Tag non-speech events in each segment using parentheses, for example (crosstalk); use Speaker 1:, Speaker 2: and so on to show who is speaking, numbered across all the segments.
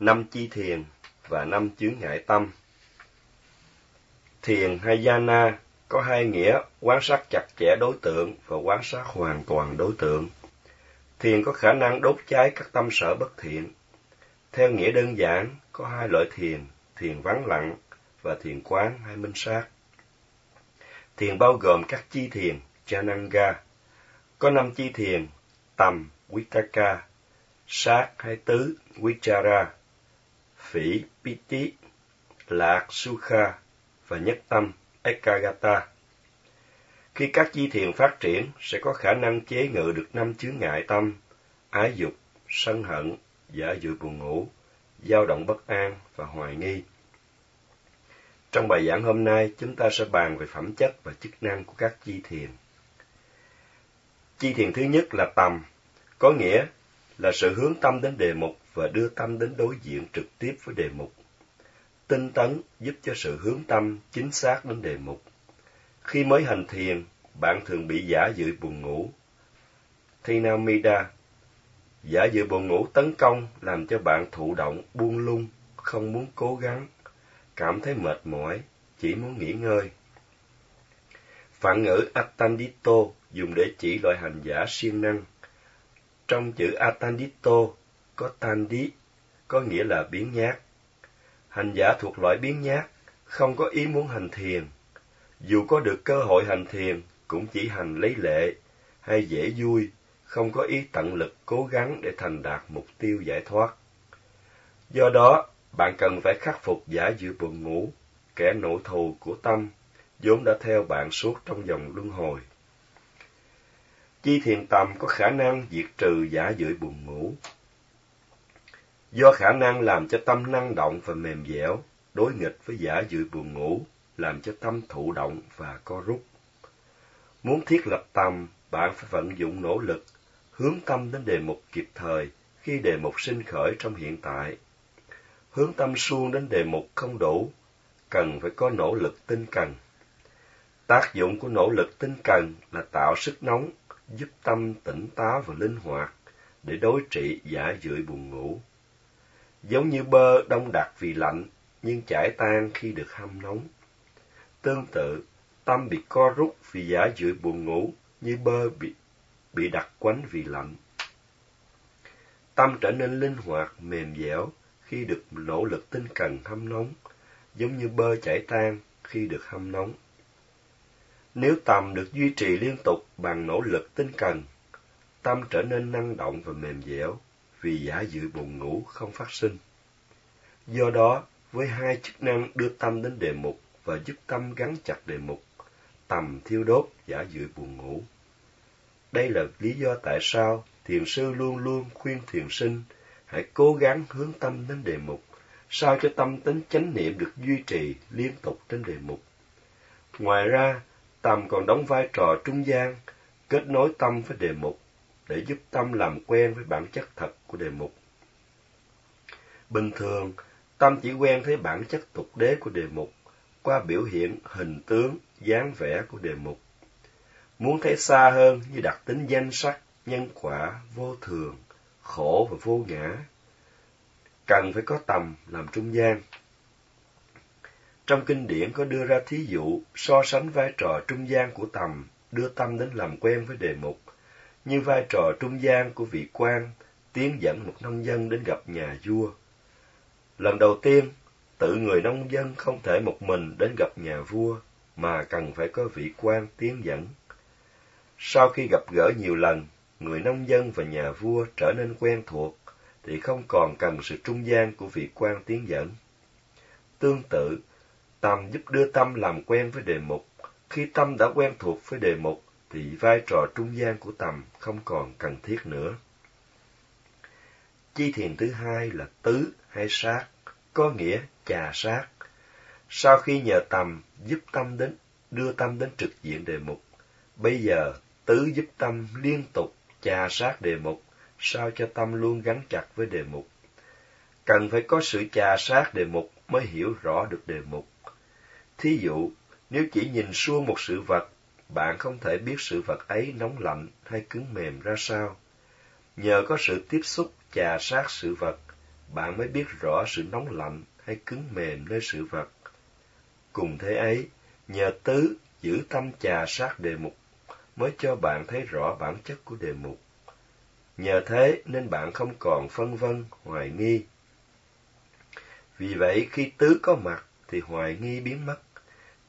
Speaker 1: năm chi thiền và năm chướng ngại tâm. Thiền hay jhana có hai nghĩa quan sát chặt chẽ đối tượng và quan sát hoàn toàn đối tượng. Thiền có khả năng đốt cháy các tâm sở bất thiện. Theo nghĩa đơn giản, có hai loại thiền, thiền vắng lặng và thiền quán hay minh sát. Thiền bao gồm các chi thiền, Jananga. Có năm chi thiền, tầm, Vitaka, sát hay tứ, Vichara, phỉ, Piti, lạc, Sukha và nhất tâm, Ekagata. Khi các chi thiền phát triển, sẽ có khả năng chế ngự được năm chướng ngại tâm, ái dục, sân hận, giả dự buồn ngủ, dao động bất an và hoài nghi. Trong bài giảng hôm nay, chúng ta sẽ bàn về phẩm chất và chức năng của các chi thiền. Chi thiền thứ nhất là tầm, có nghĩa là sự hướng tâm đến đề mục và đưa tâm đến đối diện trực tiếp với đề mục. Tinh tấn giúp cho sự hướng tâm chính xác đến đề mục. Khi mới hành thiền, bạn thường bị giả dự buồn ngủ. Thinamida Giả dự buồn ngủ tấn công làm cho bạn thụ động, buông lung, không muốn cố gắng, cảm thấy mệt mỏi, chỉ muốn nghỉ ngơi. Phản ngữ Atandito dùng để chỉ loại hành giả siêng năng. Trong chữ Atandito có tan đi, có nghĩa là biến nhát. Hành giả thuộc loại biến nhát, không có ý muốn hành thiền. Dù có được cơ hội hành thiền, cũng chỉ hành lấy lệ, hay dễ vui, không có ý tận lực cố gắng để thành đạt mục tiêu giải thoát. Do đó, bạn cần phải khắc phục giả dự buồn ngủ, kẻ nộ thù của tâm, vốn đã theo bạn suốt trong dòng luân hồi. Chi thiền tầm có khả năng diệt trừ giả dự buồn ngủ. Do khả năng làm cho tâm năng động và mềm dẻo, đối nghịch với giả dự buồn ngủ, làm cho tâm thụ động và co rút. Muốn thiết lập tâm bạn phải vận dụng nỗ lực, hướng tâm đến đề mục kịp thời khi đề mục sinh khởi trong hiện tại. Hướng tâm suông đến đề mục không đủ, cần phải có nỗ lực tinh cần. Tác dụng của nỗ lực tinh cần là tạo sức nóng, giúp tâm tỉnh táo và linh hoạt để đối trị giả dưỡi buồn ngủ. Giống như bơ đông đặc vì lạnh, nhưng chảy tan khi được hâm nóng. Tương tự, tâm bị co rút vì giả dưỡi buồn ngủ, như bơ bị, bị đặc quánh vì lạnh. Tâm trở nên linh hoạt, mềm dẻo khi được nỗ lực tinh cần hâm nóng, giống như bơ chảy tan khi được hâm nóng. Nếu tâm được duy trì liên tục bằng nỗ lực tinh cần, tâm trở nên năng động và mềm dẻo, vì giả dự buồn ngủ không phát sinh. Do đó, với hai chức năng đưa tâm đến đề mục và giúp tâm gắn chặt đề mục, tầm thiêu đốt giả dự buồn ngủ. Đây là lý do tại sao thiền sư luôn luôn khuyên thiền sinh hãy cố gắng hướng tâm đến đề mục, sao cho tâm tính chánh niệm được duy trì liên tục trên đề mục. Ngoài ra, tầm còn đóng vai trò trung gian, kết nối tâm với đề mục, để giúp tâm làm quen với bản chất thật của đề mục. Bình thường, tâm chỉ quen thấy bản chất tục đế của đề mục qua biểu hiện hình tướng, dáng vẻ của đề mục. Muốn thấy xa hơn như đặc tính danh sắc, nhân quả, vô thường, khổ và vô ngã, cần phải có tầm làm trung gian. Trong kinh điển có đưa ra thí dụ so sánh vai trò trung gian của tầm đưa tâm đến làm quen với đề mục, như vai trò trung gian của vị quan tiến dẫn một nông dân đến gặp nhà vua. Lần đầu tiên, tự người nông dân không thể một mình đến gặp nhà vua, mà cần phải có vị quan tiến dẫn. Sau khi gặp gỡ nhiều lần, người nông dân và nhà vua trở nên quen thuộc, thì không còn cần sự trung gian của vị quan tiến dẫn. Tương tự, tâm giúp đưa tâm làm quen với đề mục. Khi tâm đã quen thuộc với đề mục, thì vai trò trung gian của tầm không còn cần thiết nữa. Chi thiền thứ hai là tứ hay sát, có nghĩa trà sát. Sau khi nhờ tầm giúp tâm đến đưa tâm đến trực diện đề mục, bây giờ tứ giúp tâm liên tục trà sát đề mục, sao cho tâm luôn gắn chặt với đề mục. Cần phải có sự trà sát đề mục mới hiểu rõ được đề mục. Thí dụ, nếu chỉ nhìn suông một sự vật, bạn không thể biết sự vật ấy nóng lạnh hay cứng mềm ra sao. Nhờ có sự tiếp xúc trà sát sự vật, bạn mới biết rõ sự nóng lạnh hay cứng mềm nơi sự vật. Cùng thế ấy, nhờ tứ giữ tâm trà sát đề mục mới cho bạn thấy rõ bản chất của đề mục. Nhờ thế nên bạn không còn phân vân, hoài nghi. Vì vậy khi tứ có mặt thì hoài nghi biến mất.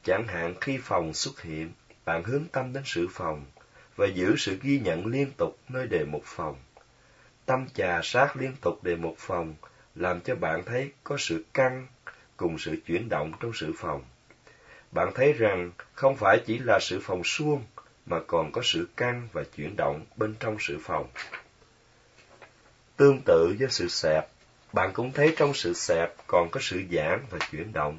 Speaker 1: Chẳng hạn khi phòng xuất hiện, bạn hướng tâm đến sự phòng và giữ sự ghi nhận liên tục nơi đề mục phòng. Tâm trà sát liên tục đề mục phòng làm cho bạn thấy có sự căng cùng sự chuyển động trong sự phòng. Bạn thấy rằng không phải chỉ là sự phòng suông mà còn có sự căng và chuyển động bên trong sự phòng. Tương tự với sự xẹp, bạn cũng thấy trong sự xẹp còn có sự giãn và chuyển động.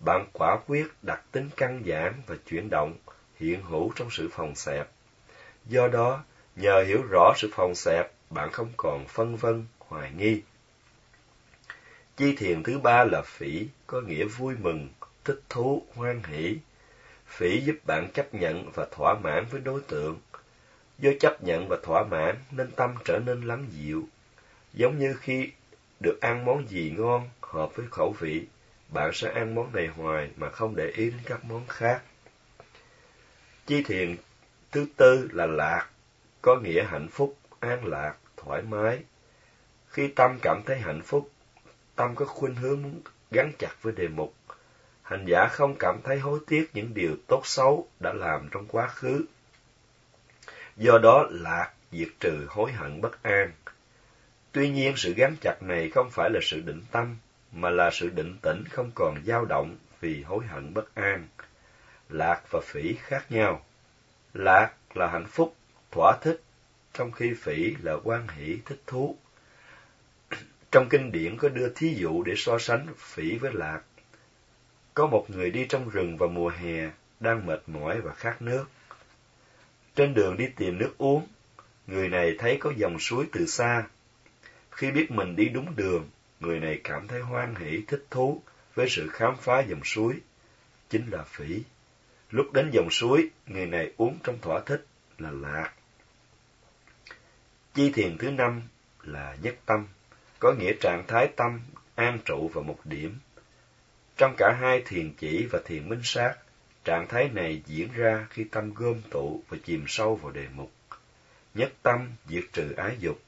Speaker 1: Bạn quả quyết đặt tính căng giãn và chuyển động hiện hữu trong sự phòng xẹp. Do đó, nhờ hiểu rõ sự phòng xẹp, bạn không còn phân vân, hoài nghi. Chi thiền thứ ba là phỉ, có nghĩa vui mừng, thích thú, hoan hỷ. Phỉ giúp bạn chấp nhận và thỏa mãn với đối tượng. Do chấp nhận và thỏa mãn nên tâm trở nên lắng dịu. Giống như khi được ăn món gì ngon, hợp với khẩu vị, bạn sẽ ăn món này hoài mà không để ý đến các món khác. Chi thiền thứ tư là lạc, có nghĩa hạnh phúc, an lạc, thoải mái. Khi tâm cảm thấy hạnh phúc, tâm có khuynh hướng muốn gắn chặt với đề mục. Hành giả không cảm thấy hối tiếc những điều tốt xấu đã làm trong quá khứ. Do đó lạc diệt trừ hối hận bất an. Tuy nhiên sự gắn chặt này không phải là sự định tâm, mà là sự định tĩnh không còn dao động vì hối hận bất an. Lạc và phỉ khác nhau. Lạc là hạnh phúc, thỏa thích, trong khi phỉ là quan hỷ thích thú. (clears throat) Trong kinh điển có đưa thí dụ để so sánh phỉ với lạc. Có một người đi trong rừng vào mùa hè, đang mệt mỏi và khát nước. Trên đường đi tìm nước uống, người này thấy có dòng suối từ xa. Khi biết mình đi đúng đường, người này cảm thấy hoan hỷ thích thú với sự khám phá dòng suối, chính là phỉ. Lúc đến dòng suối, người này uống trong thỏa thích là lạc. Chi thiền thứ năm là nhất tâm, có nghĩa trạng thái tâm an trụ vào một điểm. Trong cả hai thiền chỉ và thiền minh sát, trạng thái này diễn ra khi tâm gom tụ và chìm sâu vào đề mục. Nhất tâm diệt trừ ái dục.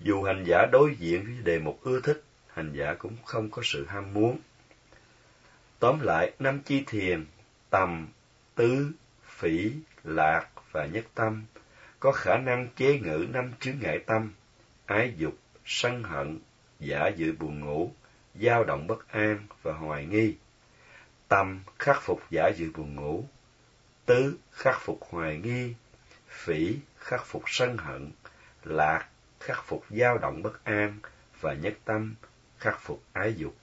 Speaker 1: Dù hành giả đối diện với đề mục ưa thích, hành giả cũng không có sự ham muốn. Tóm lại, năm chi thiền, tầm, tứ, phỉ, lạc và nhất tâm có khả năng chế ngự năm chướng ngại tâm, ái dục, sân hận, giả dự buồn ngủ, dao động bất an và hoài nghi. Tâm khắc phục giả dự buồn ngủ, tứ khắc phục hoài nghi, phỉ khắc phục sân hận, lạc khắc phục dao động bất an và nhất tâm khắc phục ái dục.